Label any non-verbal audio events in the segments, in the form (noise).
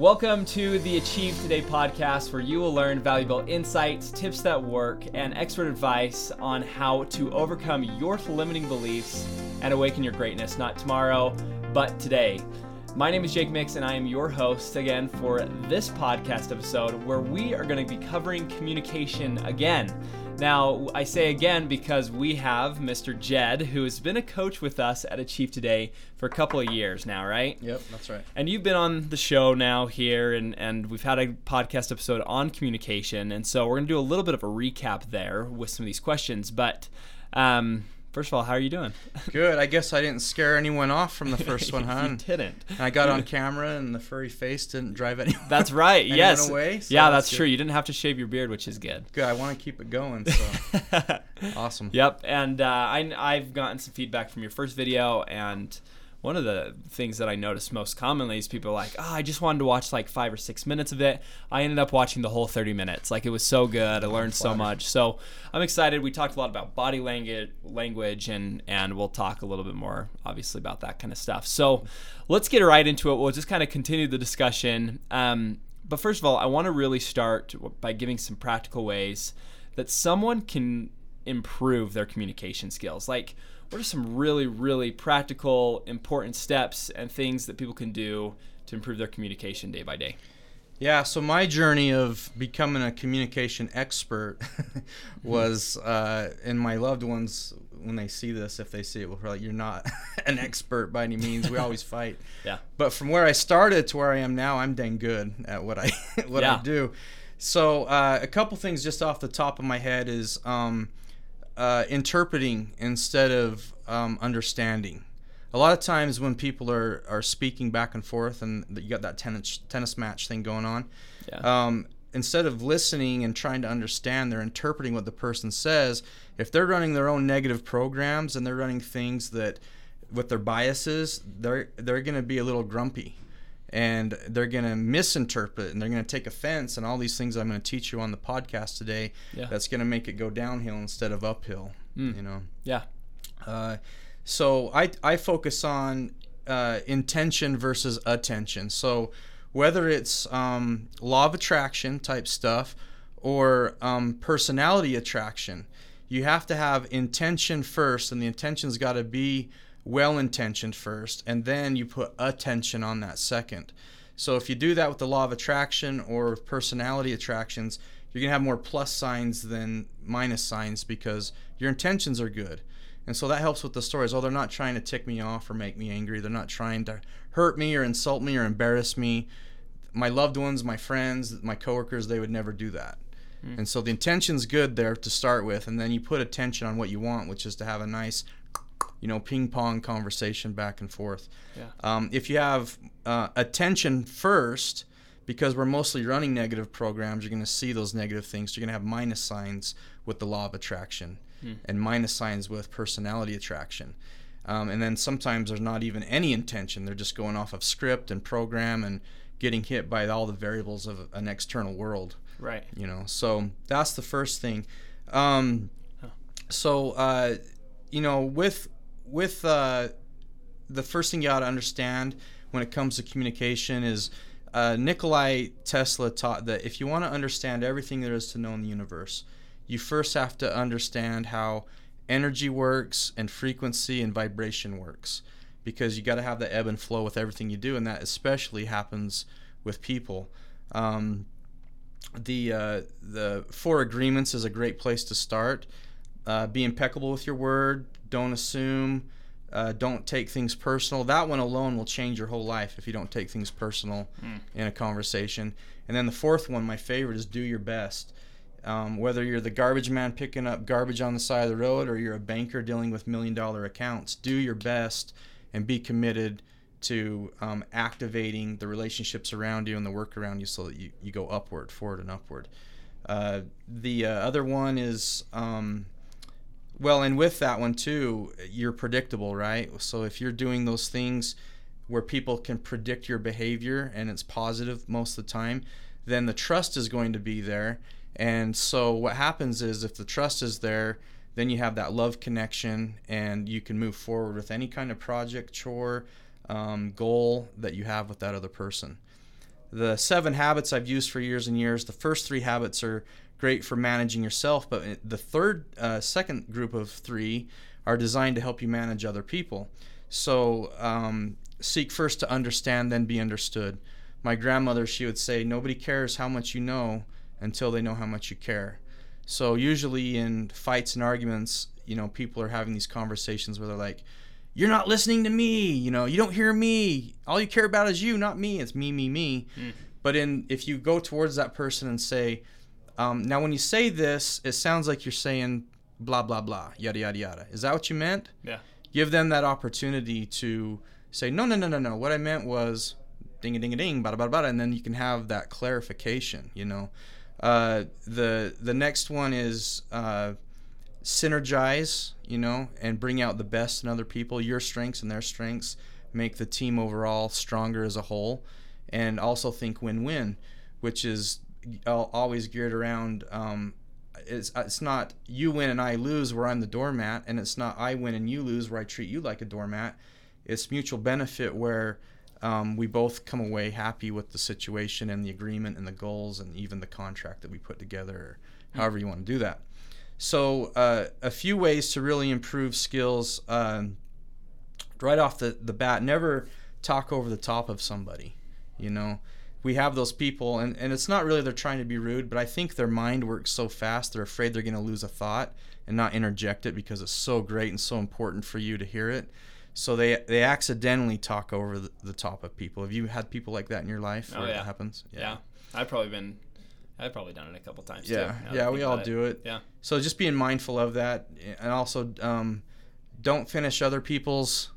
Welcome to the Achieve Today podcast, where you will learn valuable insights, tips that work, and expert advice on how to overcome your limiting beliefs and awaken your greatness, not tomorrow, but today. My name is Jake Mix, and I am your host again for this podcast episode where we are going to be covering communication again. Now, I say again because we have Mr. Jed, who has been a coach with us at Achieve Today for a couple of years now, right? Yep, that's right. And you've been on the show now here, and, and we've had a podcast episode on communication. And so we're going to do a little bit of a recap there with some of these questions. But um, First of all, how are you doing? (laughs) Good. I guess I didn't scare anyone off from the first (laughs) one, huh? you didn't. And I got on (laughs) camera, and the furry face didn't drive anyone. That's right. anyone yes. Away, so yeah, that's, that's true. You didn't have to shave your beard, which is good. Good. I want to keep it going. So awesome. Yep. And uh, I I've gotten some feedback from your first video, and one of the things that I noticed most commonly is people are like, oh, I just wanted to watch like five or six minutes of it. I ended up watching the whole 30 minutes. Like it was so good. I learned so much. So I'm excited. We talked a lot about body language, language, and and we'll talk a little bit more, obviously, about that kind of stuff. So let's get right into it. We'll just kind of continue the discussion. Um, but first of all, I want to really start by giving some practical ways that someone can improve their communication skills. Like what are some really, really practical, important steps and things that people can do to improve their communication day by day? Yeah, so my journey of becoming a communication expert (laughs) was, uh, and my loved ones, when they see this, if they see it, will probably, you're not (laughs) an expert by any means. We always fight. (laughs) Yeah. But from where I started to where I am now, I'm dang good at what I what yeah. I do. So uh, a couple things just off the top of my head is um, uh, interpreting instead of um, understanding. A lot of times when people are, are speaking back and forth and you got that tennis, tennis match thing going on, yeah. um, instead of listening and trying to understand, they're interpreting what the person says. If they're running their own negative programs and they're running things that with their biases, they're they're going to be a little grumpy and they're going to misinterpret and they're going to take offense and all these things I'm going to teach you on the podcast today yeah. that's going to make it go downhill instead of uphill mm. you know yeah uh, so I, I focus on uh, intention versus attention so whether it's um, law of attraction type stuff or um, personality attraction you have to have intention first and the intention's got to be well intentioned first, and then you put attention on that second. So if you do that with the law of attraction or personality attractions, you're going to have more plus signs than minus signs because your intentions are good. And so that helps with the stories. Oh, they're not trying to tick me off or make me angry. They're not trying to hurt me or insult me or embarrass me. My loved ones, my friends, my coworkers, they would never do that. Mm. And so the intention's good there to start with, and then you put attention on what you want, which is to have a nice you know, ping pong conversation back and forth. Yeah. Um, if you have uh, attention first, because we're mostly running negative programs, you're going to see those negative things. You're going to have minus signs with the law of attraction hmm. and minus signs with personality attraction. Um, and then sometimes there's not even any intention. They're just going off of script and program and getting hit by all the variables of an external world. Right. You know, so that's the first thing. Um, huh. So, uh, you know, with with uh, the first thing you ought to understand when it comes to communication is uh, Nikolai Tesla taught that if you want to understand everything there is to know in the universe, you first have to understand how energy works and frequency and vibration works because you got to have the ebb and flow with everything you do, and that especially happens with people. Um, the uh, the four agreements is a great place to start. Uh, be impeccable with your word. Don't assume. Uh, don't take things personal. That one alone will change your whole life if you don't take things personal mm. in a conversation. And then the fourth one, my favorite, is do your best. Um, whether you're the garbage man picking up garbage on the side of the road or you're a banker dealing with million dollar accounts, do your best and be committed to um, activating the relationships around you and the work around you so that you, you go upward, forward, and upward. Uh, the uh, other one is. Um, well, and with that one too, you're predictable, right? So if you're doing those things where people can predict your behavior and it's positive most of the time, then the trust is going to be there. And so what happens is if the trust is there, then you have that love connection and you can move forward with any kind of project, chore, um, goal that you have with that other person. the seven habits I've used for years and years. The first three habits are great for managing yourself, but the third, uh, second group of three are designed to help you manage other people. So um, seek first to understand, then be understood. My grandmother, she would say, nobody cares how much you know until they know how much you care. So usually in fights and arguments, you know, people are having these conversations where they're like, "You're not listening to me. You know, you don't hear me. All you care about is you, not me. It's me, me, me." Mm. But in if you go towards that person and say, um, "Now, when you say this, it sounds like you're saying blah blah blah, yada yada yada. Is that what you meant?" Yeah. Give them that opportunity to say, "No, no, no, no, no. What I meant was." Ding a ding a ding, bada bada bada, and then you can have that clarification. You know, uh, the the next one is uh, synergize, you know, and bring out the best in other people, your strengths and their strengths, make the team overall stronger as a whole, and also think win-win, which is always geared around. Um, it's it's not you win and I lose where I'm the doormat, and it's not I win and you lose where I treat you like a doormat. It's mutual benefit where um, we both come away happy with the situation and the agreement and the goals and even the contract that we put together, however you want to do that. So, uh, a few ways to really improve skills um, right off the, the bat never talk over the top of somebody. You know, we have those people, and, and it's not really they're trying to be rude, but I think their mind works so fast, they're afraid they're going to lose a thought and not interject it because it's so great and so important for you to hear it so they they accidentally talk over the, the, top of people. Have you had people like that in your life? Oh yeah, happens. Yeah. yeah. I've probably been. I've probably done it a couple times. Yeah, too, yeah, we all it. do it. Yeah. So just being mindful of that, and also um, don't finish other people's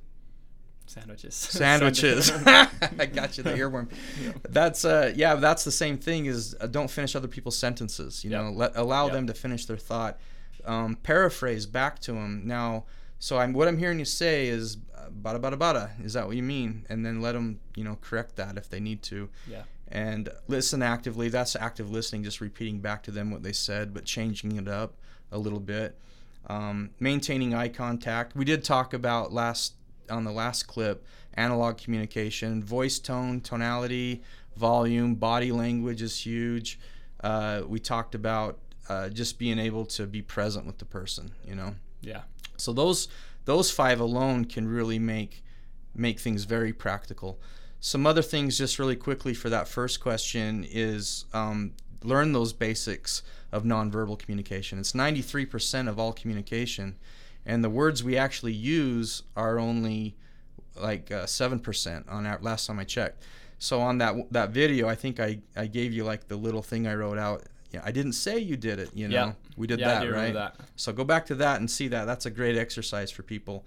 (laughs) sandwiches. Sandwiches. (laughs) I got you the earworm. That's uh, yeah, that's the same thing. Is uh, don't finish other people's sentences. You yep. know, let allow yep. them to finish their thought. Um, paraphrase back to them now so I'm what I'm hearing you say is uh, bada bada bada. Is that what you mean? And then let them you know correct that if they need to. Yeah. And listen actively. That's active listening, just repeating back to them what they said, but changing it up a little bit. Um, maintaining eye contact. We did talk about last on the last clip analog communication, voice tone, tonality, volume, body language is huge. Uh, we talked about uh, just being able to be present with the person. You know. Yeah. So those those five alone can really make make things very practical. Some other things, just really quickly for that first question, is um, learn those basics of nonverbal communication. It's 93% of all communication, and the words we actually use are only like uh, 7% on our last time I checked. So on that that video, I think I, I gave you like the little thing I wrote out yeah, I didn't say you did it. You know, yeah. we did yeah, that, right? That. So go back to that and see that. That's a great exercise for people.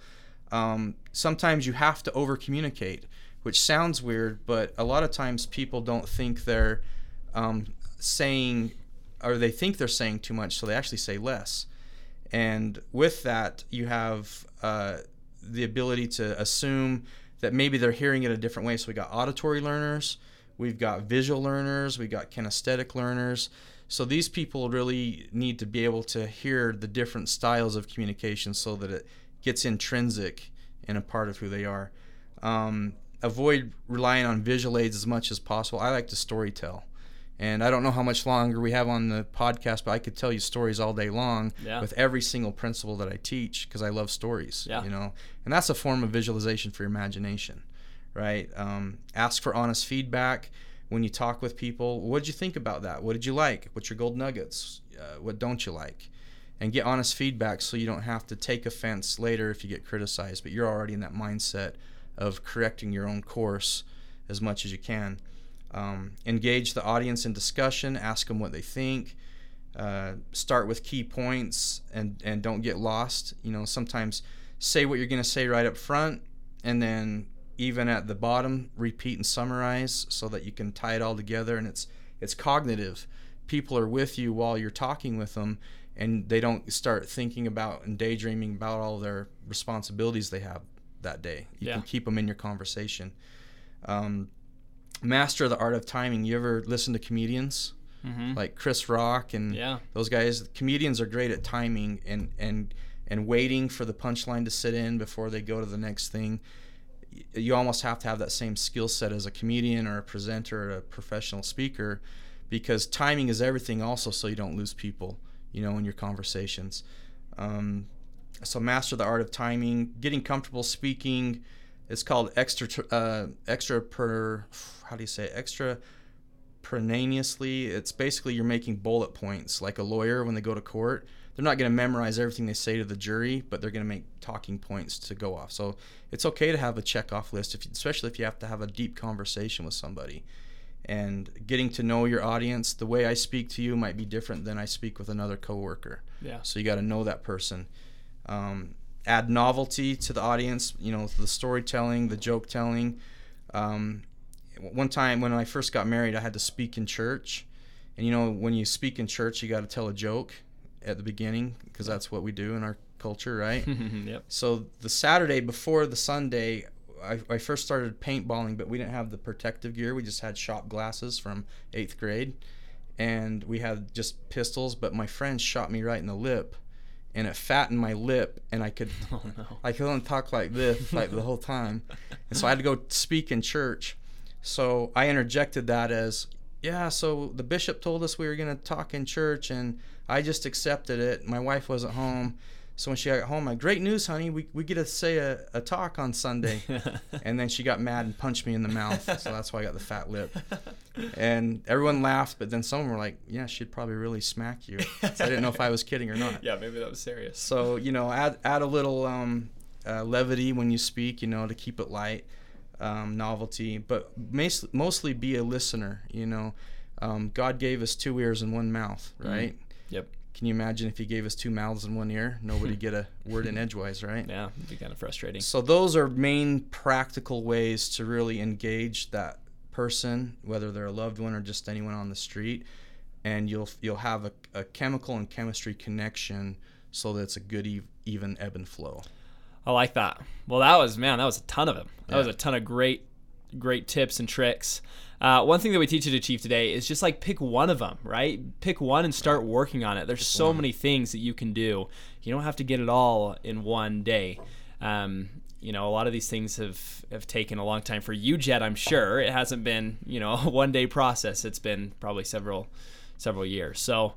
Um, sometimes you have to over communicate, which sounds weird, but a lot of times people don't think they're um, saying, or they think they're saying too much, so they actually say less. And with that, you have uh, the ability to assume that maybe they're hearing it a different way. So we got auditory learners, we've got visual learners, we've got kinesthetic learners. So these people really need to be able to hear the different styles of communication so that it gets intrinsic in a part of who they are. Um, avoid relying on visual aids as much as possible. I like to storytell. And I don't know how much longer we have on the podcast, but I could tell you stories all day long yeah. with every single principle that I teach because I love stories. Yeah. You know, and that's a form of visualization for your imagination, right? Um, ask for honest feedback when you talk with people, what did you think about that? What did you like? What's your gold nuggets? Uh, what don't you like? And get honest feedback so you don't have to take offense later if you get criticized, but you're already in that mindset of correcting your own course as much as you can. Um, engage the audience in discussion, ask them what they think. Uh, start with key points and, and don't get lost. You know, sometimes say what you're going to say right up front and then even at the bottom repeat and summarize so that you can tie it all together and it's it's cognitive people are with you while you're talking with them and they don't start thinking about and daydreaming about all their responsibilities they have that day you yeah. can keep them in your conversation um, master the art of timing. You ever listen to comedians? Mm-hmm. like chris rock and yeah. those guys? Comedians are great at timing and and and waiting for the punchline to sit in before they go to the next thing. You almost have to have that same skill set as a comedian or a presenter or a professional speaker because timing is everything also so you don't lose people you know in your conversations. Um, so master the art of timing getting comfortable speaking it's called extra uh, extra per how do you say it? extra pernaneously it's basically you're making bullet points like a lawyer when they go to court they're not going to memorize everything they say to the jury, but they're going to make talking points to go off. So it's okay to have a check off list, if, especially if you have to have a deep conversation with somebody. And getting to know your audience, the way I speak to you might be different than I speak with another coworker. Yeah. So you got to know that person. Um, add novelty to the audience, you know, the storytelling, the joke telling. Um, one time when I first got married, I had to speak in church. And you know, when you speak in church, you got to tell a joke at the beginning because that's what we do in our culture, right? (laughs) yep. So the Saturday before the Sunday, I, I first started paintballing, but we didn't have the protective gear. We just had shop glasses from eighth grade, and we had just pistols. But my friend shot me right in the lip, and it fattened my lip, and I could, (laughs) Oh no. I could only talk like this like the whole time, (laughs) and so I had to go speak in church. So I interjected that as, yeah. So the bishop told us we were gonna talk in church, and I just accepted it. My wife wasn't home. So when she got home, I'm like, great news, honey. We, we get to say a, a talk on Sunday. (laughs) and then she got mad and punched me in the mouth. (laughs) So that's why I got the fat lip. And everyone laughed, but then some were like, yeah, she'd probably really smack you. So I didn't know if I was kidding or not. (laughs) yeah, maybe that was serious. So, you know, add, add a little um, uh, levity when you speak, you know, to keep it light, um, novelty, but mas- mostly be a listener, you know. Um, God gave us two ears and one mouth, right? Yep. Can you imagine if he gave us two mouths and one ear? Nobody (laughs) get a word in edgewise, right? Yeah, it'd be kind of frustrating. So those are main practical ways to really engage that person, whether they're a loved one or just anyone on the street, and you'll you'll have a, a chemical and chemistry connection so that it's a good ev- even ebb and flow. I like that. Well, that was man, that was a ton of them. That Yeah. was a ton of great, great tips and tricks. Uh, one thing that we teach you to achieve today is just like pick one of them, right? Pick one and start working on it. There's so many things that you can do. You don't have to get it all in one day. Um, you know, a lot of these things have have taken a long time for you, Jed. I'm sure it hasn't been you know (laughs) a one day process. It's been probably several several years. So.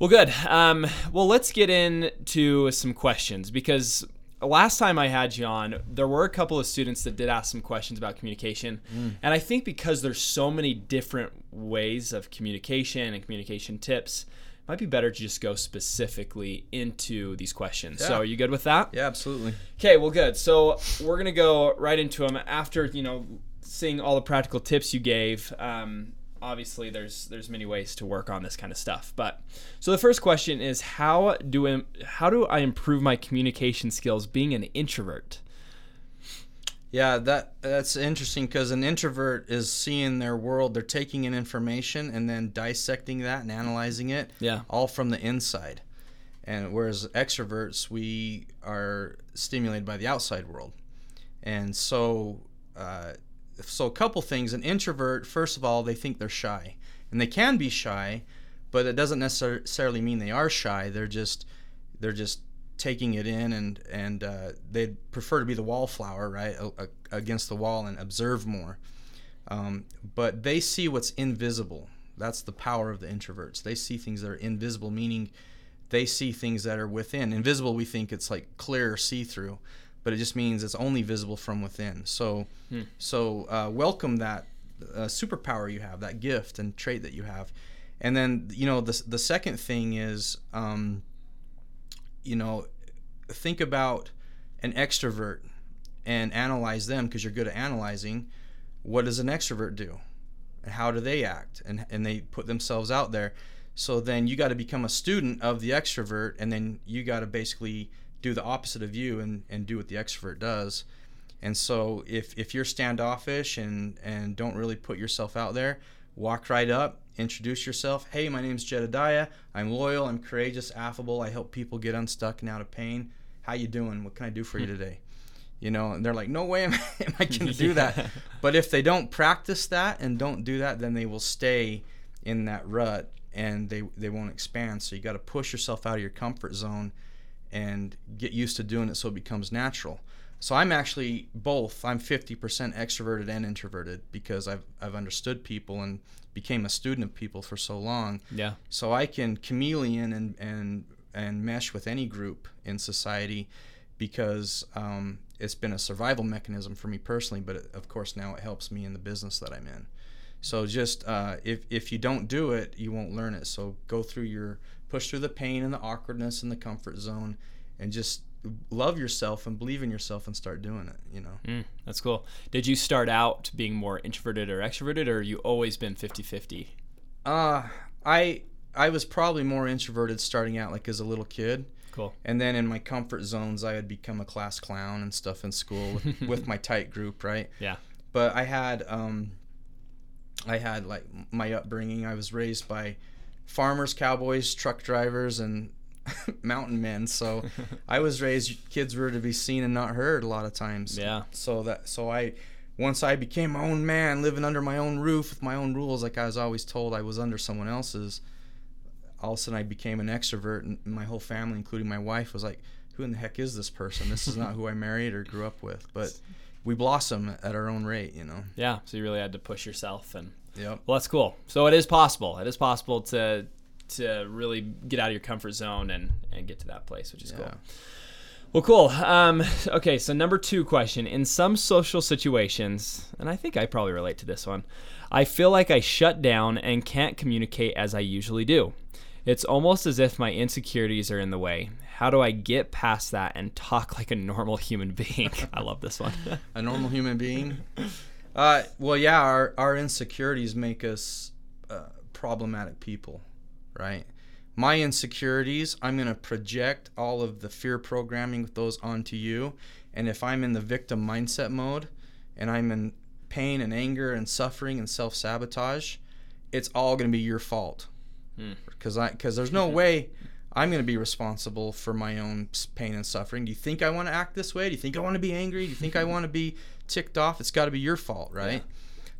Well, good. Um, well, let's get into some questions because last time I had you on, there were a couple of students that did ask some questions about communication. And I think because there's so many different ways of communication and communication tips, it might be better to just go specifically into these questions. So, are you good with that? Yeah, absolutely. Okay, well, good. So we're gonna go right into them after you know seeing all the practical tips you gave. Um, obviously, there's there's many ways to work on this kind of stuff. But so the first question is how do I, how do I improve my communication skills being an introvert? Yeah, that that's interesting because an introvert is seeing their world. They're taking in information and then dissecting that and analyzing it. Yeah. all from the inside. And whereas extroverts, we are stimulated by the outside world. And so, uh, so a couple things. An introvert, first of all, they think they're shy, and they can be shy, but it doesn't necessarily mean they are shy. They're just, they're just taking it in, and and uh, they'd prefer to be the wallflower, right, a, a, against the wall and observe more. Um, but they see what's invisible. That's the power of the introverts. They see things that are invisible, meaning they see things that are within. Invisible, we think it's like clear, see through, but it just means it's only visible from within. So, so uh, welcome that uh, superpower you have, that gift and trait that you have. And then, you know, the, the second thing is, um, you know, think about an extrovert and analyze them because you're good at analyzing. What does an extrovert do? And how do they act? And, and they put themselves out there. So then you got to become a student of the extrovert, and then you got to basically do the opposite of you and, and do what the extrovert does. And so if, if you're standoffish and, and don't really put yourself out there, walk right up, introduce yourself. Hey, my name's Jedediah. I'm loyal, I'm courageous, affable. I help people get unstuck and out of pain. How you doing? What can I do for you hmm. today? You know, and they're like, no way am I, (laughs) am I going (laughs) to do that. But if they don't practice that and don't do that, then they will stay in that rut and they, they won't expand. So you got to push yourself out of your comfort zone and get used to doing it so it becomes natural. So I'm actually both. I'm 50% extroverted and introverted because I've I've understood people and became a student of people for so long. Yeah. So I can chameleon and and and mesh with any group in society because um, it's been a survival mechanism for me personally. But it, of course now it helps me in the business that I'm in. So just uh, if if you don't do it, you won't learn it. So go through your push through the pain and the awkwardness and the comfort zone, and just love yourself and believe in yourself and start doing it. You know. Mm, that's cool. Did you start out being more introverted or extroverted, or you always been 50-50? Uh, I I was probably more introverted starting out, like as a little kid. Cool. And then in my comfort zones, I had become a class clown and stuff in school with, (laughs) with my tight group, right? Yeah. But I had um, I had like my upbringing. I was raised by farmers, cowboys, truck drivers, and (laughs) mountain men. So (laughs) I was raised kids were to be seen and not heard a lot of times. Yeah. So that so I once I became my own man, living under my own roof with my own rules, like I was always told I was under someone else's. All of a sudden, I became an extrovert, and my whole family, including my wife, was like, "Who in the heck is this person? This is not who I (laughs) married or grew up with." But we blossom at our own rate, you know. Yeah. So you really had to push yourself, and Yep. well, that's cool. So it is possible. It is possible to to really get out of your comfort zone and and get to that place, which is cool. Well, cool. Um, okay, so number two question. In some social situations, and I think I probably relate to this one, I feel like I shut down and can't communicate as I usually do. It's almost as if my insecurities are in the way. How do I get past that and talk (laughs) like a normal human being? (laughs) I love this one. a normal human being. (laughs) Uh, well, yeah, our, our insecurities make us uh, problematic people, right? My insecurities, I'm going to project all of the fear programming with those onto you. And if I'm in the victim mindset mode and I'm in pain and anger and suffering and self sabotage, it's all going to be your fault. Because I because there's no (laughs) way I'm going to be responsible for my own pain and suffering. Do you think I want to act this way? Do you think I want to be angry? Do you think I (laughs) want to be ticked off? It's got to be your fault, right?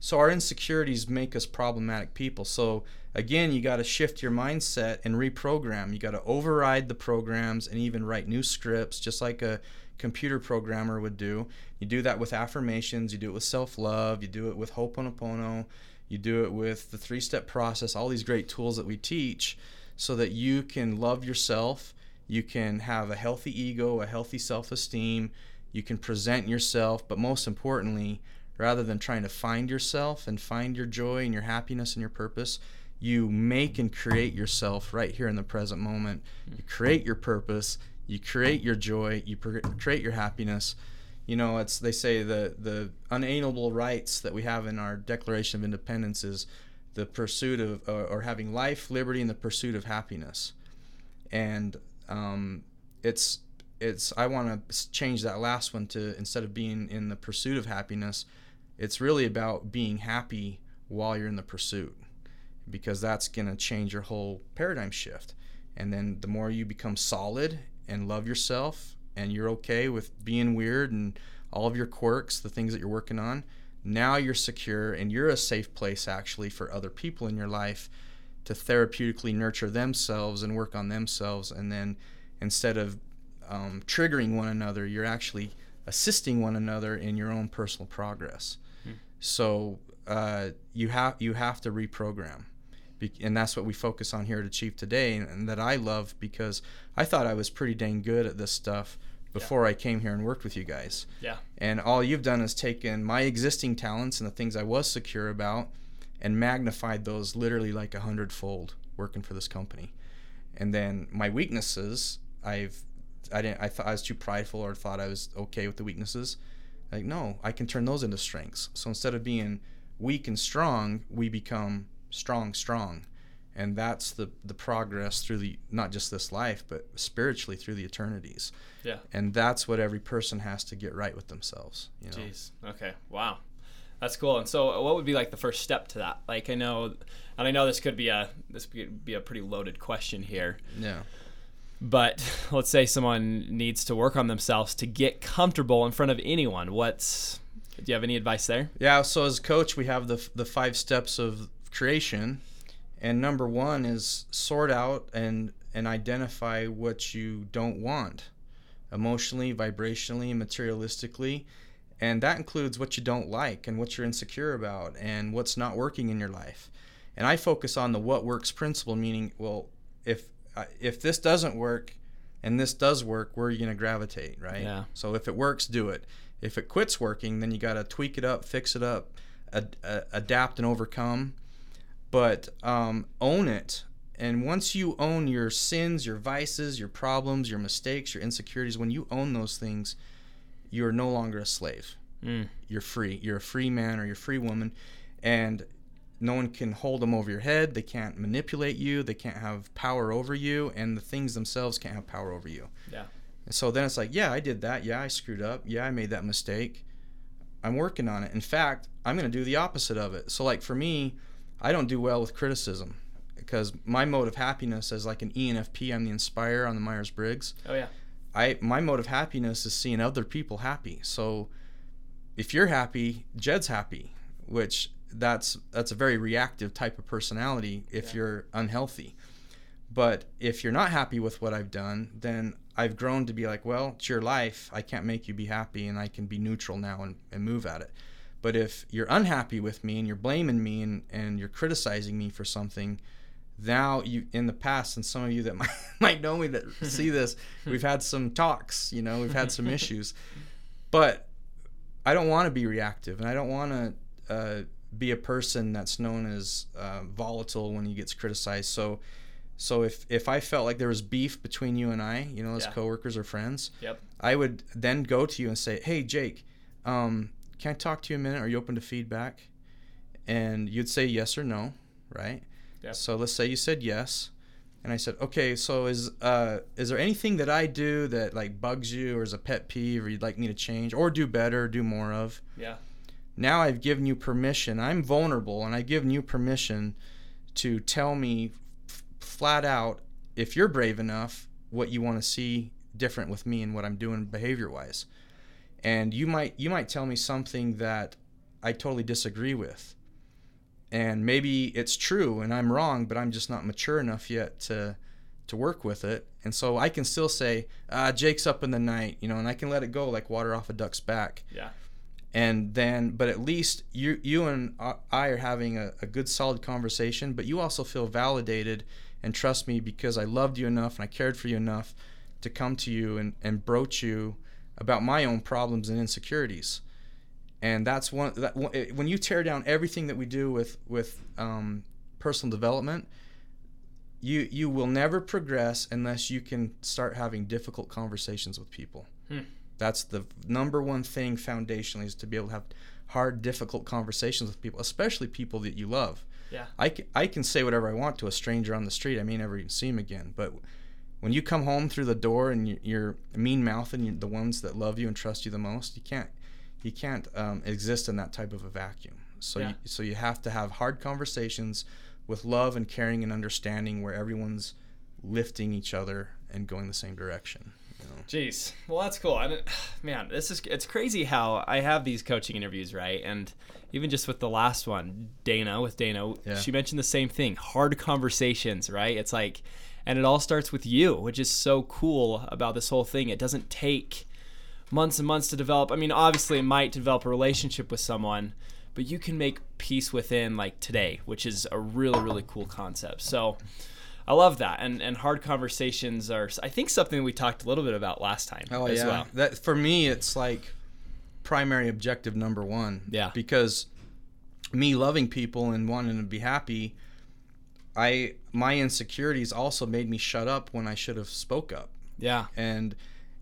So our insecurities make us problematic people. So again, you got to shift your mindset and reprogram. You got to override the programs and even write new scripts, just like a computer programmer would do. You do that with affirmations. You do it with self-love. You do it with Ho'oponopono. You do it with the three-step process. All these great tools that we teach, so that you can love yourself. You can have a healthy ego, a healthy self-esteem. You can present yourself, but most importantly, rather than trying to find yourself and find your joy and your happiness and your purpose, you make and create yourself right here in the present moment. You create your purpose, you create your joy, you pr- create your happiness. You know, it's they say the the unalienable rights that we have in our Declaration of Independence is the pursuit of or, or having life, liberty, and the pursuit of happiness. And um, it's it's I want to change that last one to instead of being in the pursuit of happiness, it's really about being happy while you're in the pursuit because that's going to change your whole paradigm shift. And then the more you become solid and love yourself and you're okay with being weird and all of your quirks, the things that you're working on, now you're secure and you're a safe place actually for other people in your life to therapeutically nurture themselves and work on themselves. And then instead of um, triggering one another, you're actually assisting one another in your own personal progress. So uh, you have you have to reprogram, Be- and that's what we focus on here at Achieve Today, and, and that I love because I thought I was pretty dang good at this stuff before I came here and worked with you guys. Yeah. And all you've done is taken my existing talents and the things I was secure about, and magnified those literally like a hundredfold working for this company. And then my weaknesses, I've I didn't I thought I was too prideful or thought I was okay with the weaknesses. Like no, I can turn those into strengths. So instead of being weak and strong, we become strong strong. And that's the the progress through the not just this life, but spiritually through the eternities. Yeah. And that's what every person has to get right with themselves, you know. Jeez. Okay. Wow. That's cool. And so, uh, what would be like the first step to that? Like, I know, and I know this could be a this could be a pretty loaded question here. Yeah. But (laughs) let's say someone needs to work on themselves to get comfortable in front of anyone. What's do you have any advice there? Yeah, so as coach, we have the the five steps of creation, and number one is sort out and and identify what you don't want. emotionally, vibrationally, materialistically. And that includes what you don't like and what you're insecure about and what's not working in your life. And I focus on the what works principle, meaning, well, if if this doesn't work and this does work, where are you going to gravitate, right? Yeah. So if it works, do it. If it quits working, then you got to tweak it up, fix it up, ad- adapt and overcome. But um, own it. And once you own your sins, your vices, your problems, your mistakes, your insecurities, when you own those things, you're no longer a slave. Mm. You're free. You're a free man or you're a free woman. And no one can hold them over your head. They can't manipulate you. They can't have power over you. And the things themselves can't have power over you. Yeah. And so then it's like, yeah, I did that. Yeah, I screwed up. Yeah, I made that mistake. I'm working on it. In fact, I'm going to do the opposite of it. So, like for me, I don't do well with criticism because my mode of happiness as like an ENFP, I'm the inspire on the Myers Briggs. Oh yeah. I my mode of happiness is seeing other people happy. So if you're happy, Jed's happy, which that's that's a very reactive type of personality if Yeah. you're unhealthy. But if you're not happy with what I've done, then I've grown to be like, well, it's your life. I can't make you be happy and I can be neutral now and, and move at it. But if you're unhappy with me and you're blaming me and, and you're criticizing me for something, now you in the past and some of you that (laughs) might, might know me that (laughs) see this, we've had some talks, you know, we've had some (laughs) issues. But I don't want to be reactive and I don't want to uh, be a person that's known as uh, volatile when he gets criticized. So so if if I felt like there was beef between you and I, you know, as Yeah. coworkers or friends, Yep. I would then go to you and say, "Hey, Jake, um, can I talk to you a minute? Are you open to feedback?" And you'd say yes or no, right? Yeah. So let's say you said yes, and I said, "Okay, so is uh, is there anything that I do that like bugs you or is a pet peeve or you'd like me to change or do better, do more of?" Yeah. Now I've given you permission. I'm vulnerable, and I've given you permission to tell me f- flat out if you're brave enough what you want to see different with me and what I'm doing behavior wise. And you might you might tell me something that I totally disagree with. And maybe it's true and I'm wrong, but I'm just not mature enough yet to to work with it. And so I can still say, ah, Jake's up in the night, you know, and I can let it go like water off a duck's back Yeah. And then but at least you you and i are having a, a good solid conversation but you also feel validated and trust me because i loved you enough and i cared for you enough to come to you and, and broach you about my own problems and insecurities and that's one that when you tear down everything that we do with with um, personal development you you will never progress unless you can start having difficult conversations with people Hmm. That's the number one thing foundationally is to be able to have hard, difficult conversations with people, especially people that you love. Yeah. I can, I can say whatever I want to a stranger on the street. I may never even see him again. But when you come home through the door and you- you're mean mouthing the ones that love you and trust you the most, you can't you can't um, exist in that type of a vacuum. So Yeah. you, so you have to have hard conversations with love and caring and understanding where everyone's lifting each other and going the same direction. Jeez. Well, that's cool. I (sighs) man, this is it's crazy how I have these coaching interviews, right? And even just with the last one, Dana with Dana, Yeah. she mentioned the same thing. Hard conversations, right? It's like and it all starts with you, which is so cool about this whole thing. It doesn't take months and months to develop. I mean, obviously it might develop a relationship with someone, but you can make peace within like today, which is a really really cool concept. So I love that, and and hard conversations are, I think, something we talked a little bit about last time Oh as yeah. well. That for me, it's like primary objective number one. Yeah. Because me loving people and wanting to be happy, I my insecurities also made me shut up when I should have spoke up, Yeah, and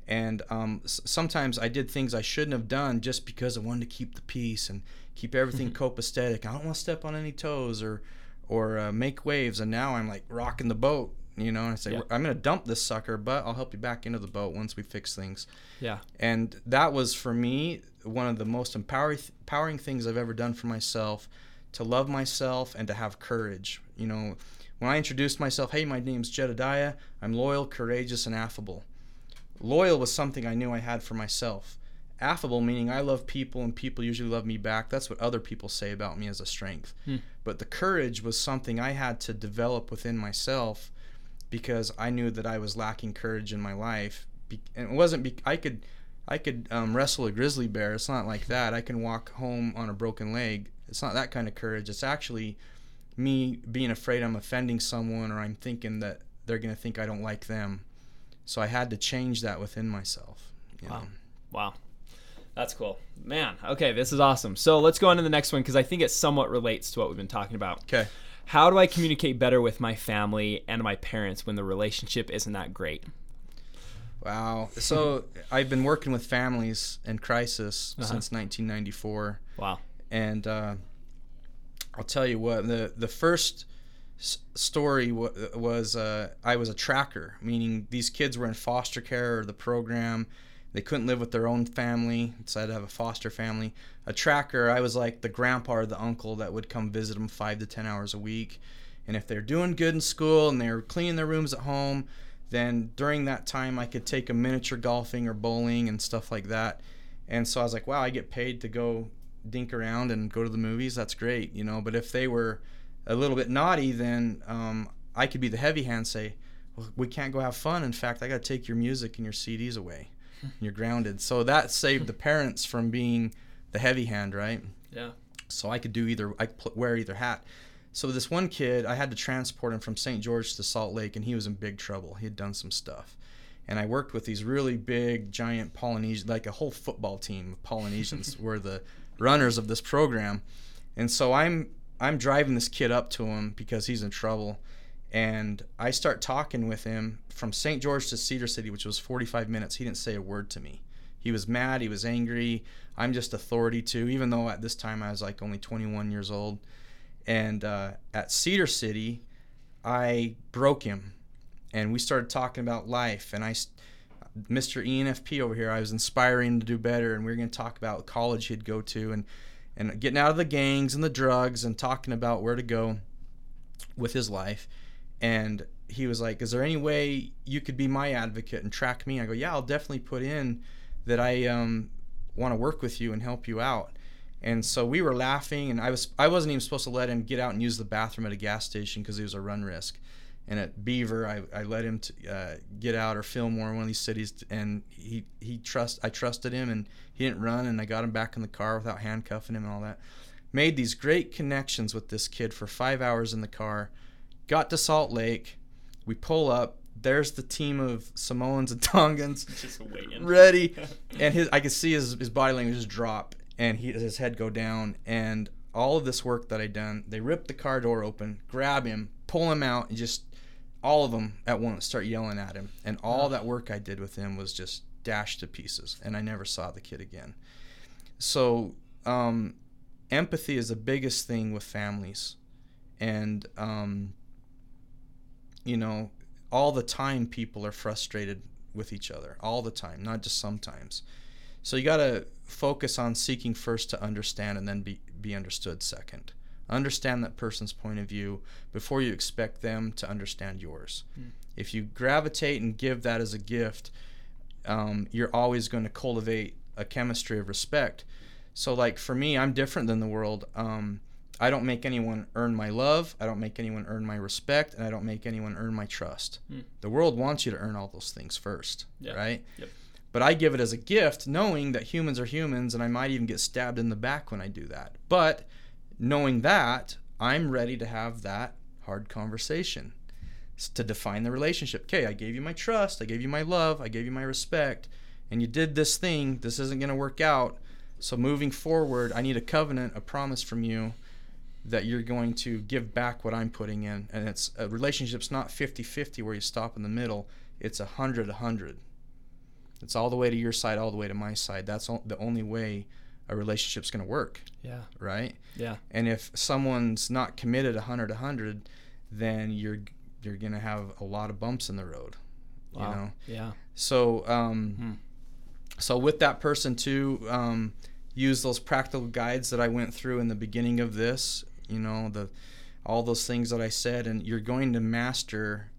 and um, sometimes I did things I shouldn't have done just because I wanted to keep the peace and keep everything (laughs) copacetic. I don't want to step on any toes or or uh, make waves. And now I'm like rocking the boat. You know, and I say Yeah. I'm gonna dump this sucker, but I'll help you back into the boat once we fix things yeah, and that was for me one of the most empowering empowering things I've ever done for myself to love myself and to have courage. You know, when I introduced myself, hey, my name's Jedediah. I'm loyal, courageous, and affable. Loyal was something I knew I had for myself. Affable meaning I love people and people usually love me back. That's what other people say about me as a strength. Hmm. But the courage was something I had to develop within myself because I knew that I was lacking courage in my life be, and it wasn't. Be, I could, I could um, wrestle a grizzly bear. It's not like that. I can walk home on a broken leg. It's not that kind of courage. It's actually me being afraid I'm offending someone or I'm thinking that they're gonna think I don't like them. So I had to change that within myself. Wow. know. Wow. That's cool. Man, okay, this is awesome. So let's go on to the next one because I think it somewhat relates to what we've been talking about. Okay. How do I communicate better with my family and my parents when the relationship isn't that great? Wow. So (laughs) I've been working with families in crisis Uh-huh. since 1994. Wow. and uh, I'll tell you what the the first s- story w- was uh, I was a tracker, meaning these kids were in foster care or the program. They couldn't live with their own family, decided to have a foster family. A tracker, I was like the grandpa or the uncle that would come visit them five to ten hours a week. And if they're doing good in school and they're cleaning their rooms at home, then during that time I could take a miniature golfing or bowling and stuff like that. And so I was like, wow, I get paid to go dink around and go to the movies. That's great, you know. But if they were a little bit naughty, then um, I could be the heavy hand, say, well, we can't go have fun. In fact, I got to take your music and your CDs away. You're grounded. So that saved the parents from being the heavy hand, right? Yeah. so I could do either. I could wear either hat. So this one kid, I had to transport him from St. George to Salt Lake, and he was in big trouble. He had done some stuff, and I worked with these really big, giant Polynesian, like a whole football team of Polynesians, (laughs) were the runners of this program, and so I'm I'm driving this kid up to him because he's in trouble, and I start talking with him from St. George to Cedar City, which was 45 minutes. He didn't say a word to me. He was mad. He was angry. I'm just authority too, even though at this time I was like only 21 years old. And uh, at Cedar City, I broke him, and we started talking about life. And I, Mr. ENFP over here, I was inspiring to do better, and we were going to talk about college he'd go to, and and getting out of the gangs and the drugs, and talking about where to go with his life. And he was like, "Is there any way you could be my advocate and track me?" I go, "Yeah, I'll definitely put in that I um, want to work with you and help you out." And so we were laughing, and I was I wasn't even supposed to let him get out and use the bathroom at a gas station because he was a run risk. And at Beaver, I, I let him to, uh, get out or Fillmore, one of these cities, and he he trust I trusted him, and he didn't run, and I got him back in the car without handcuffing him and all that. Made these great connections with this kid for five hours in the car. Got to Salt Lake, we pull up. There's the team of Samoans and Tongans (laughs) Just waiting. ready. (laughs) And his I could see his, his body language just drop and he his head go down. And all of this work that I done they rip the car door open grab him pull him out and just all of them at once start yelling at him. And all that work I did with him was just dashed to pieces and I never saw the kid again. So um, empathy is the biggest thing with families. And um, you know all the time people are frustrated with each other all the time not just sometimes. So you got to focus on seeking first to understand and then be, be understood second. Understand that person's point of view before you expect them to understand yours. If you gravitate and give that as a gift um, you're always going to cultivate a chemistry of respect. So like for me i'm different than the world. Um, i don't make anyone earn my love i don't make anyone earn my respect and i don't make anyone earn my trust Hmm. the world wants you to earn all those things first Yeah. right Yep. but i give it as a gift knowing that humans are humans and i might even get stabbed in the back when i do that but knowing that i'm ready to have that hard conversation to define the relationship okay i gave you my trust i gave you my love i gave you my respect and you did this thing this isn't going to work out so moving forward i need a covenant a promise from you that you're going to give back what i'm putting in and it's a relationship's not 50-50 where you stop in the middle it's a 100-100 it's all the way to your side all the way to my side that's the only way a relationship's going to work Yeah. right Yeah. and if someone's not committed 100 100 then you're you're going to have a lot of bumps in the road you Wow. know Yeah. so um, Hmm. so with that person too, um, use those practical guides that I went through in the beginning of this. You know the all those things that I said, and you're going to master.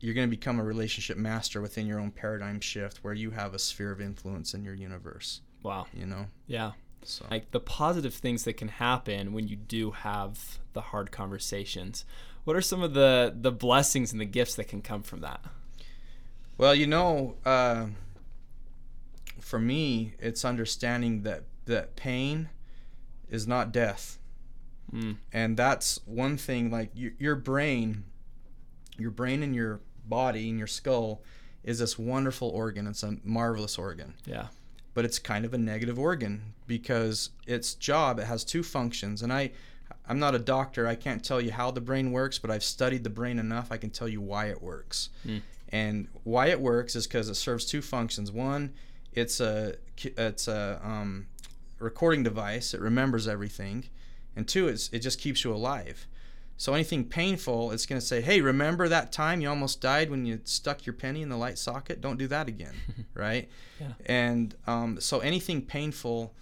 You're going to become a relationship master within your own paradigm shift, where you have a sphere of influence in your universe. Wow. You know, Yeah. so Like the positive things that can happen when you do have the hard conversations. What are some of the the blessings and the gifts that can come from that? Well, you know, uh, for me, it's understanding that that pain is not death, Mm. and that's one thing. Like your, your brain, your brain and your body and your skull is this wonderful organ. It's a marvelous organ, Yeah. but it's kind of a negative organ because its job it has two functions. And I, I'm not a doctor. I can't tell you how the brain works, but I've studied the brain enough. I can tell you why it works. Mm. And why it works is because it serves two functions. One, it's a it's a um, recording device. It remembers everything, and two, it's it just keeps you alive. So anything painful, it's going to say, "Hey, remember that time you almost died when you stuck your penny in the light socket? Don't do that again." (laughs) right? Yeah. And um, so anything painful,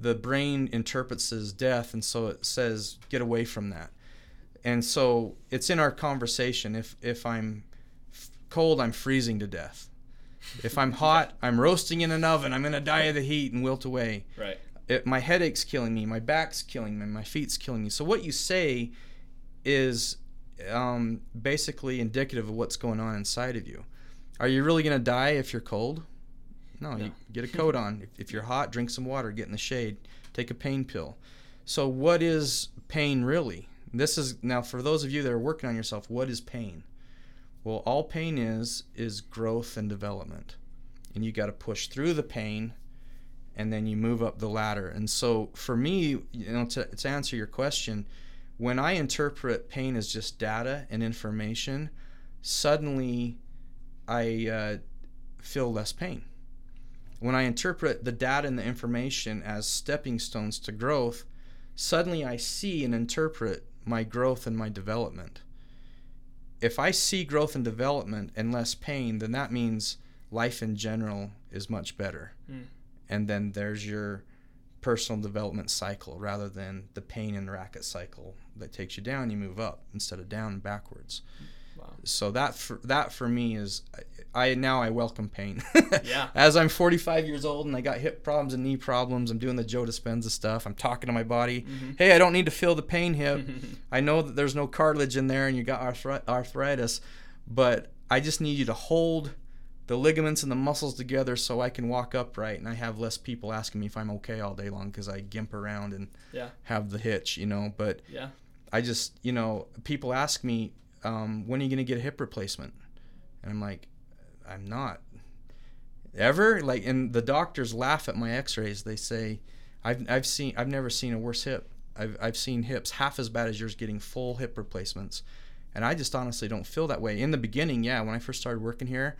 the brain interprets as death, and so it says, "Get away from that." And so it's in our conversation. If if I'm cold, I'm freezing to death. If I'm (laughs) hot, I'm roasting in an oven. I'm gonna die of the heat and wilt away. Right. It, my headache's killing me. My back's killing me. My feet's killing me. So what you say is um, basically indicative of what's going on inside of you. Are you really gonna die if you're cold? No, No. you get a coat on. If, if you're hot, drink some water, get in the shade, take a pain pill. So, what is pain really? This is now for those of you that are working on yourself, what is pain? Well, all pain is is growth and development. And you got to push through the pain and then you move up the ladder. And so, for me, you know, to, to answer your question, when I interpret pain as just data and information, suddenly I uh, feel less pain when I interpret the data and the information as stepping stones to growth, suddenly I see and interpret my growth and my development. If I see growth and development and less pain, then that means life in general is much better. Mm. And then there's your personal development cycle rather than the pain and racket cycle that takes you down, you move up instead of down and backwards. Wow. So that for, that for me is I now I welcome pain. (laughs) Yeah. As I'm 45 years old and I got hip problems and knee problems, I'm doing the Joe Dispenza stuff. I'm talking to my body. Mhm. Hey, I don't need to feel the pain hip. (laughs) I know that there's no cartilage in there and you got arthri- arthritis, but I just need you to hold the ligaments and the muscles together so I can walk upright and I have less people asking me if I'm okay all day long because I gimp around and Yeah. have the hitch, you know. But Yeah. I just, you know, people ask me, um, when are you going to get a hip replacement? And I'm like, I'm not. Ever? Like, and the doctors laugh at my x rays. They say, I've, I've seen, I've never seen a worse hip. I've, I've seen hips half as bad as yours getting full hip replacements. And I just honestly don't feel that way. In the beginning, yeah, when I first started working here,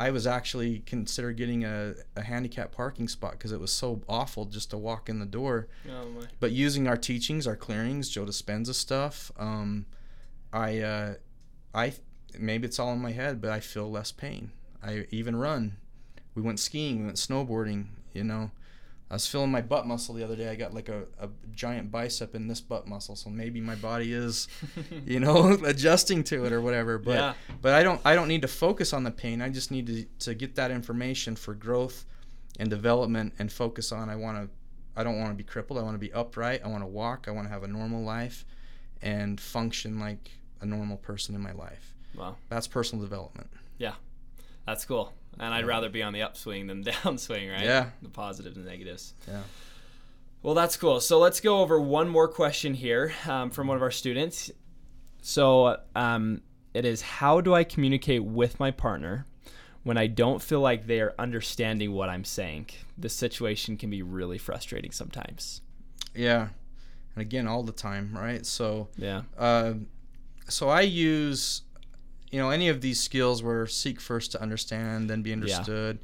I was actually considered getting a, a handicap parking spot because it was so awful just to walk in the door Oh my. but using our teachings, our clearings, Joe Dispenza stuff, um, I, uh, I, maybe it's all in my head, but I feel less pain. I even run. We went skiing, we went snowboarding. You know, I was feeling my butt muscle the other day. I got like a, a giant bicep in this butt muscle, so maybe my body is, (laughs) you know, (laughs) adjusting to it or whatever. But Yeah. but I don't I don't need to focus on the pain. I just need to to get that information for growth and development and focus on. I want to I don't want to be crippled. I want to be upright. I want to walk. I want to have a normal life and function like a normal person in my life. Wow. That's personal development. Yeah. That's cool. And I'd rather be on the upswing than (laughs) downswing, right? Yeah. The positives and negatives. Yeah. Well, that's cool. So let's go over one more question here um, from one of our students. So um, it is How do I communicate with my partner when I don't feel like they are understanding what I'm saying? This situation can be really frustrating sometimes. Yeah. And again, all the time, right? So Yeah. Uh, so I use, you know, any of these skills where seek first to understand, then be understood.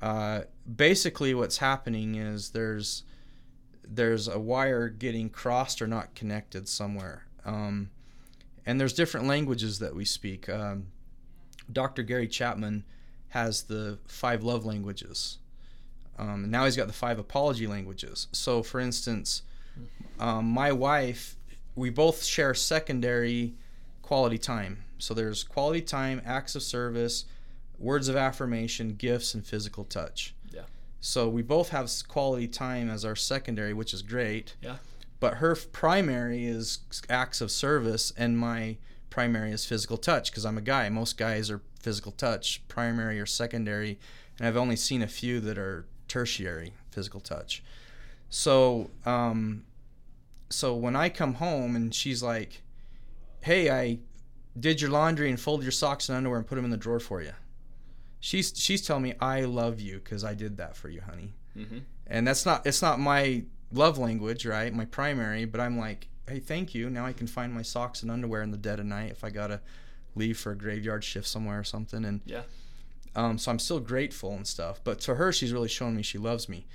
Uh, basically, what's happening is there's there's a wire getting crossed or not connected somewhere, um, and there's different languages that we speak. Um, Dr. Gary Chapman has the five love languages. Um, and now he's got the five apology languages. So, for instance, um, my wife, we both share secondary quality time. So there's quality time, acts of service, words of affirmation, gifts, and physical touch. Yeah. So we both have quality time as our secondary, which is great. Yeah. But her primary is acts of service, and my primary is physical touch because I'm a guy. Most guys are physical touch, primary or secondary, and I've only seen a few that are tertiary physical touch. So, um, so when I come home and she's like, "Hey, I did your laundry and folded your socks and underwear and put them in the drawer for you," she's she's telling me I love you because I did that for you, honey. Mm-hmm. And that's not it's not my love language, right? My primary, but I'm like, hey, thank you. Now I can find my socks and underwear in the dead of night if I gotta leave for a graveyard shift somewhere or something. And yeah. Um, so I'm still grateful and stuff. But to her, she's really showing me she loves me.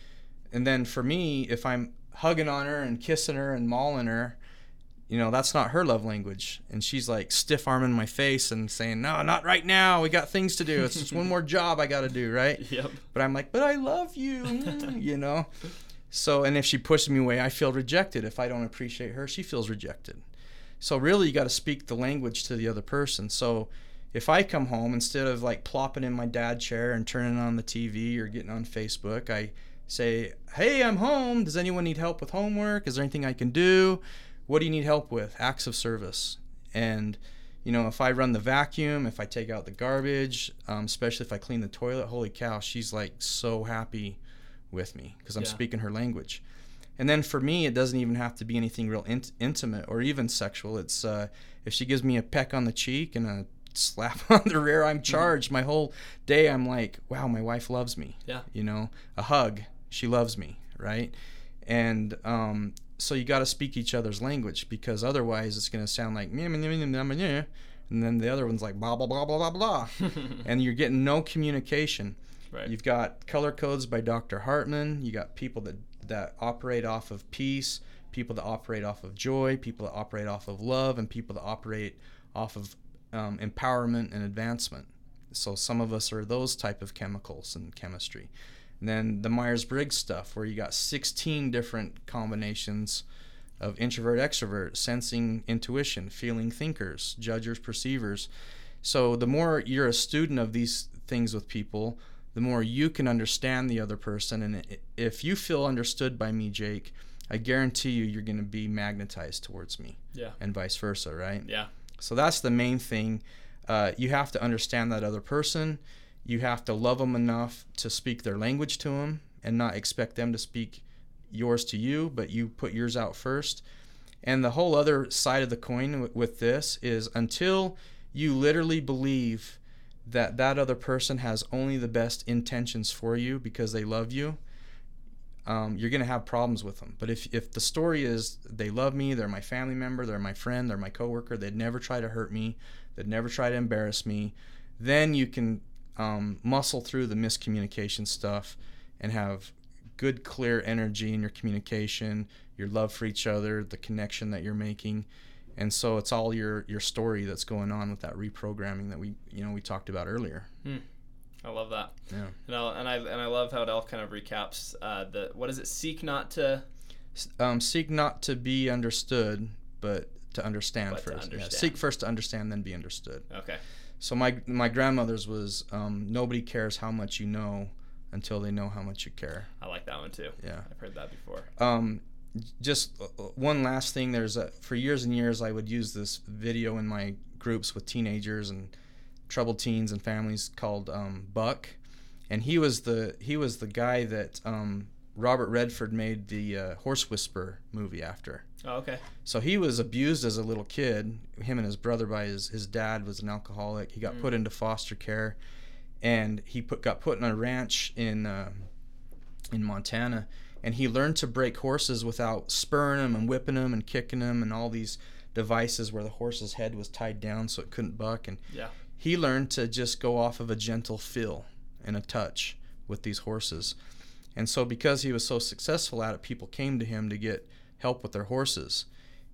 And then for me, if I'm hugging on her and kissing her and mauling her, you know, that's not her love language. And she's like stiff arming my face and saying, no, not right now. We got things to do. It's just one more (laughs) job I got to do, right? Yep. But I'm like, but I love you, (laughs) you know? So, and if she pushes me away, I feel rejected. If I don't appreciate her, she feels rejected. So, really, you got to speak the language to the other person. So, if I come home, instead of like plopping in my dad chair and turning on the TV or getting on Facebook, I say, Hey, I'm home. Does anyone need help with homework? Is there anything I can do? What do you need help with? Acts of service. And, you know, if I run the vacuum, if I take out the garbage, um, especially if I clean the toilet, holy cow, she's like so happy with me because I'm yeah. speaking her language. And then for me, it doesn't even have to be anything real in- intimate or even sexual. It's uh, if she gives me a peck on the cheek and a slap (laughs) on the rear, I'm mm-hmm. charged. My whole day, I'm like, wow, my wife loves me. Yeah. You know, a hug, she loves me, right? And um, so you got to speak each other's language because otherwise it's going to sound like and then the other one's like blah blah blah blah blah blah, (laughs) and you're getting no communication. Right. You've got color codes by Dr. Hartman. You got people that that operate off of peace, people that operate off of joy, people that operate off of love, and people that operate off of um, empowerment and advancement. So some of us are those type of chemicals and chemistry. And then the Myers-Briggs stuff, where you got 16 different combinations of introvert, extrovert, sensing, intuition, feeling thinkers, judgers, perceivers. So the more you're a student of these things with people, the more you can understand the other person. And if you feel understood by me, Jake, I guarantee you, you're going to be magnetized towards me. Yeah. And vice versa, right? Yeah. So that's the main thing. Uh, you have to understand that other person. You have to love them enough to speak their language to them and not expect them to speak yours to you, but you put yours out first. And the whole other side of the coin with this is until you literally believe that that other person has only the best intentions for you because they love you, um, you're going to have problems with them. But if, if the story is they love me, they're my family member, they're my friend, they're my coworker, they'd never try to hurt me, they'd never try to embarrass me, then you can um, muscle through the miscommunication stuff and have good, clear energy in your communication, your love for each other, the connection that you're making and so it's all your your story that's going on with that reprogramming that we you know we talked about earlier. Hmm. I love that. Yeah. And, i and I and I love how it all kind of recaps uh, the what is it? Seek not to. Um, seek not to be understood, but to understand but first. To understand. Yeah. Seek first to understand, then be understood. Okay. So my my grandmother's was um, nobody cares how much you know until they know how much you care. I like that one too. Yeah. I've heard that before. Um, just uh, uh, one last thing there's a, for years and years i would use this video in my groups with teenagers and troubled teens and families called um, buck and he was the he was the guy that um, robert redford made the uh, horse whisper movie after oh, okay so he was abused as a little kid him and his brother by his, his dad was an alcoholic he got mm. put into foster care and he put got put in a ranch in uh, in montana and he learned to break horses without spurring them and whipping them and kicking them and all these devices where the horse's head was tied down so it couldn't buck and yeah. he learned to just go off of a gentle feel and a touch with these horses and so because he was so successful at it people came to him to get help with their horses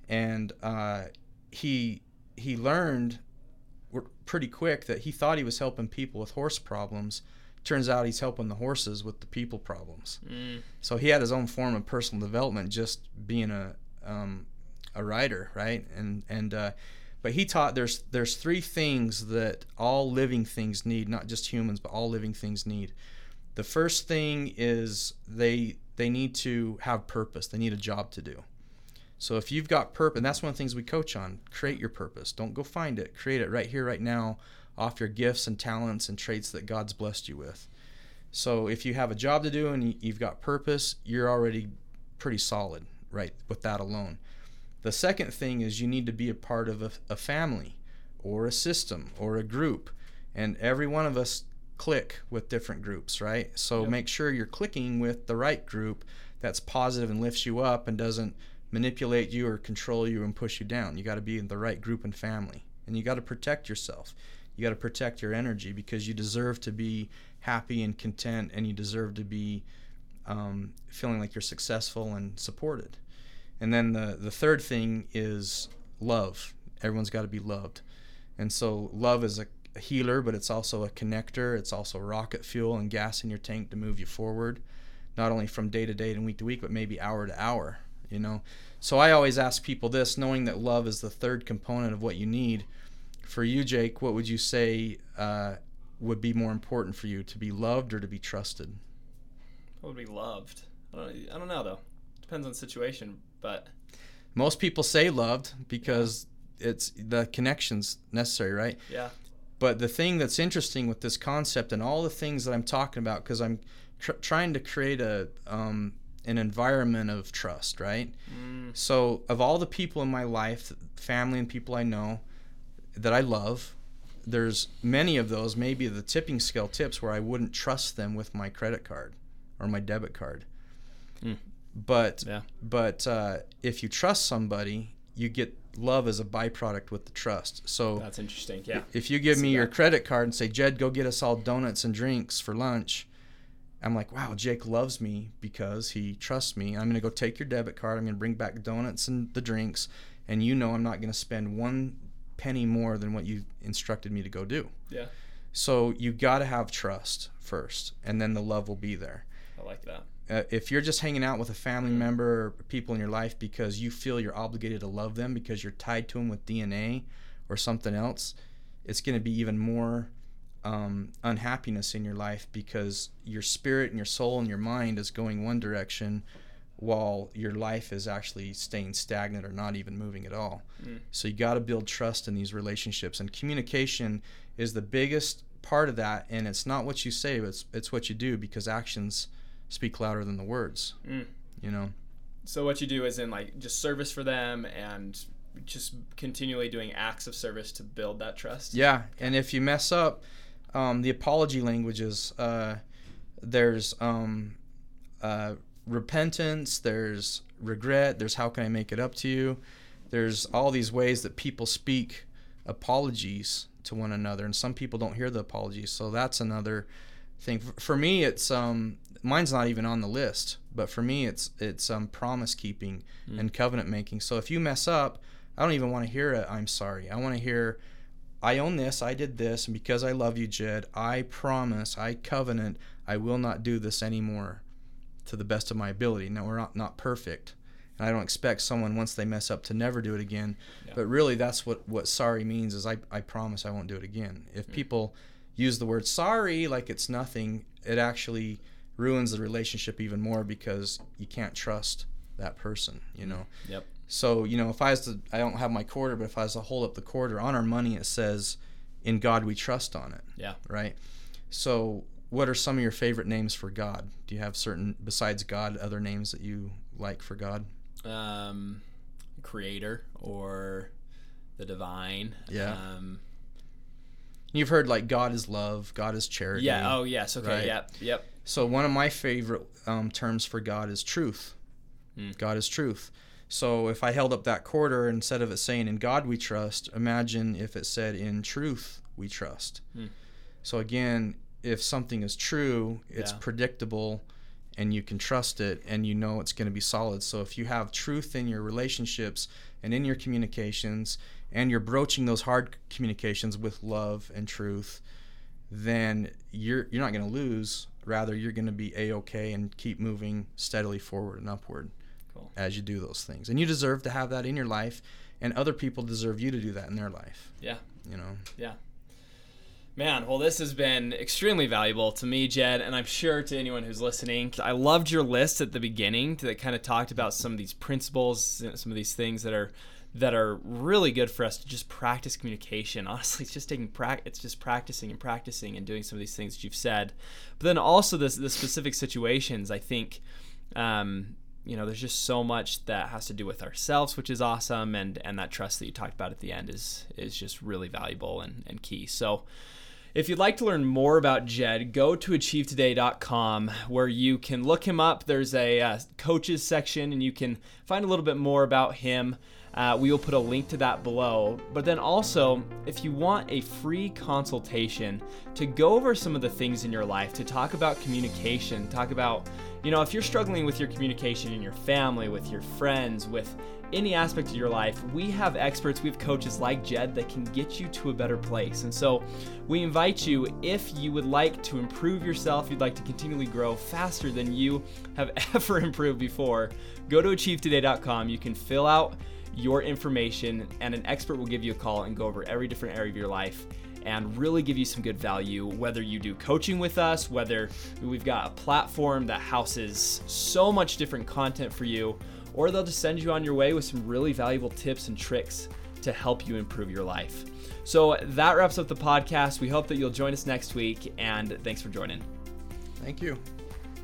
and uh, he he learned pretty quick that he thought he was helping people with horse problems turns out he's helping the horses with the people problems. Mm. So he had his own form of personal development just being a um, a rider, right? And and uh, but he taught there's there's three things that all living things need, not just humans, but all living things need. The first thing is they they need to have purpose. They need a job to do. So if you've got purpose, and that's one of the things we coach on create your purpose. Don't go find it, create it right here, right now, off your gifts and talents and traits that God's blessed you with. So if you have a job to do and you've got purpose, you're already pretty solid, right, with that alone. The second thing is you need to be a part of a, a family or a system or a group. And every one of us click with different groups, right? So Yep. make sure you're clicking with the right group that's positive and lifts you up and doesn't manipulate you or control you and push you down. You got to be in the right group and family. And you got to protect yourself. You got to protect your energy because you deserve to be happy and content and you deserve to be um, feeling like you're successful and supported. And then the, the third thing is love. Everyone's got to be loved. And so love is a, a healer, but it's also a connector. It's also rocket fuel and gas in your tank to move you forward, not only from day to day and week to week, but maybe hour to hour, you know. So I always ask people this, knowing that love is the third component of what you need. For you, Jake, what would you say uh, would be more important for you, to be loved or to be trusted? What would be loved? I don't, I don't know though. Depends on the situation, but Most people say loved because it's the connection's necessary, right? yeah, But the thing that's interesting with this concept and all the things that I'm talking about, because I'm tr- trying to create a um, an environment of trust, right? mm, So, of all the people in my life, family and people I know that I love, there's many of those, maybe the tipping scale tips, where I wouldn't trust them with my credit card or my debit card. Mm. But yeah, but uh, if you trust somebody, you get love is a byproduct with the trust. So that's interesting. Yeah, if you give me your credit card and say, Jed, go get us all donuts and drinks for lunch, I'm like, wow, Jake loves me because he trusts me. I'm going to go take your debit card. I'm going to bring back donuts and the drinks. And you know I'm not going to spend one penny more than what you instructed me to go do. yeah, So you got to have trust first, and then the love will be there. I like that. Uh, if you're just hanging out with a family member or people in your life because you feel you're obligated to love them because you're tied to them with DNA or something else, it's going to be even more um, unhappiness in your life because your spirit and your soul and your mind is going one direction while your life is actually staying stagnant or not even moving at all. Mm. So you got to build trust in these relationships and communication is the biggest part of that and it's not what you say it's it's what you do because actions speak louder than the words Mm. you know So what you do is in like just service for them and just continually doing acts of service to build that trust. yeah and if you mess up um, the apology languages uh, there's um, uh, repentance there's regret there's how can i make it up to you there's all these ways that people speak apologies to one another and some people don't hear the apologies so that's another thing for me it's um mine's not even on the list but for me it's it's um promise keeping Mm. and covenant making so if you mess up i don't even want to hear it. I'm sorry i want to hear i own this i did this and because i love you jed i promise i covenant i will not do this anymore to the best of my ability now we're not not perfect and i don't expect someone once they mess up to never do it again Yeah. but really that's what what sorry means is i, I promise i won't do it again if Mm. people use the word sorry like it's nothing it actually ruins the relationship even more because you can't trust that person you know Yep. so you know if i was to i don't have my quarter but if i was to hold up the quarter on our money it says in god we trust on it Yeah. right so what are some of your favorite names for god do you have certain besides god other names that you like for god Um, creator or the divine. Yeah. Um, you've heard like god is love god is charity yeah. Oh, yes. Okay. Right. Yep. Yep. So one of my favorite um, terms for God is truth. Mm. God is truth. So if I held up that quarter instead of it saying "In God we trust," imagine if it said "In truth we trust." Mm. So again, if something is true, it's Yeah. predictable, and you can trust it, and you know it's going to be solid. So if you have truth in your relationships and in your communications, and you're broaching those hard communications with love and truth, then you're you're not going to lose. Rather, you're going to be a okay and keep moving steadily forward and upward Cool. as you do those things. And you deserve to have that in your life, and other people deserve you to do that in their life. Yeah. You know. Yeah. Man, well, this has been extremely valuable to me, Jed, and I'm sure to anyone who's listening. I loved your list at the beginning that kind of talked about some of these principles, some of these things that are that are really good for us to just practice communication. (laughs) Honestly, it's just taking pra- it's just practicing and practicing and doing some of these things that you've said. But then also the the specific situations, I think um, you know, there's just so much that has to do with ourselves, which is awesome, and and that trust that you talked about at the end is is just really valuable and, and key. So if you'd like to learn more about Jed, go to achievetoday.com where you can look him up. There's a uh, coaches section and you can find a little bit more about him. Uh, we will put a link to that below. But then also, if you want a free consultation to go over some of the things in your life, to talk about communication, talk about, you know, if you're struggling with your communication in your family, with your friends, with any aspect of your life, we have experts, we have coaches like Jed that can get you to a better place. And so we invite you, if you would like to improve yourself, you'd like to continually grow faster than you have (laughs) ever improved before, go to achievetoday.com. You can fill out your information, and an expert will give you a call and go over every different area of your life and really give you some good value. Whether you do coaching with us, whether we've got a platform that houses so much different content for you, or they'll just send you on your way with some really valuable tips and tricks to help you improve your life. So that wraps up the podcast. We hope that you'll join us next week, and thanks for joining. Thank you.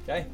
Okay.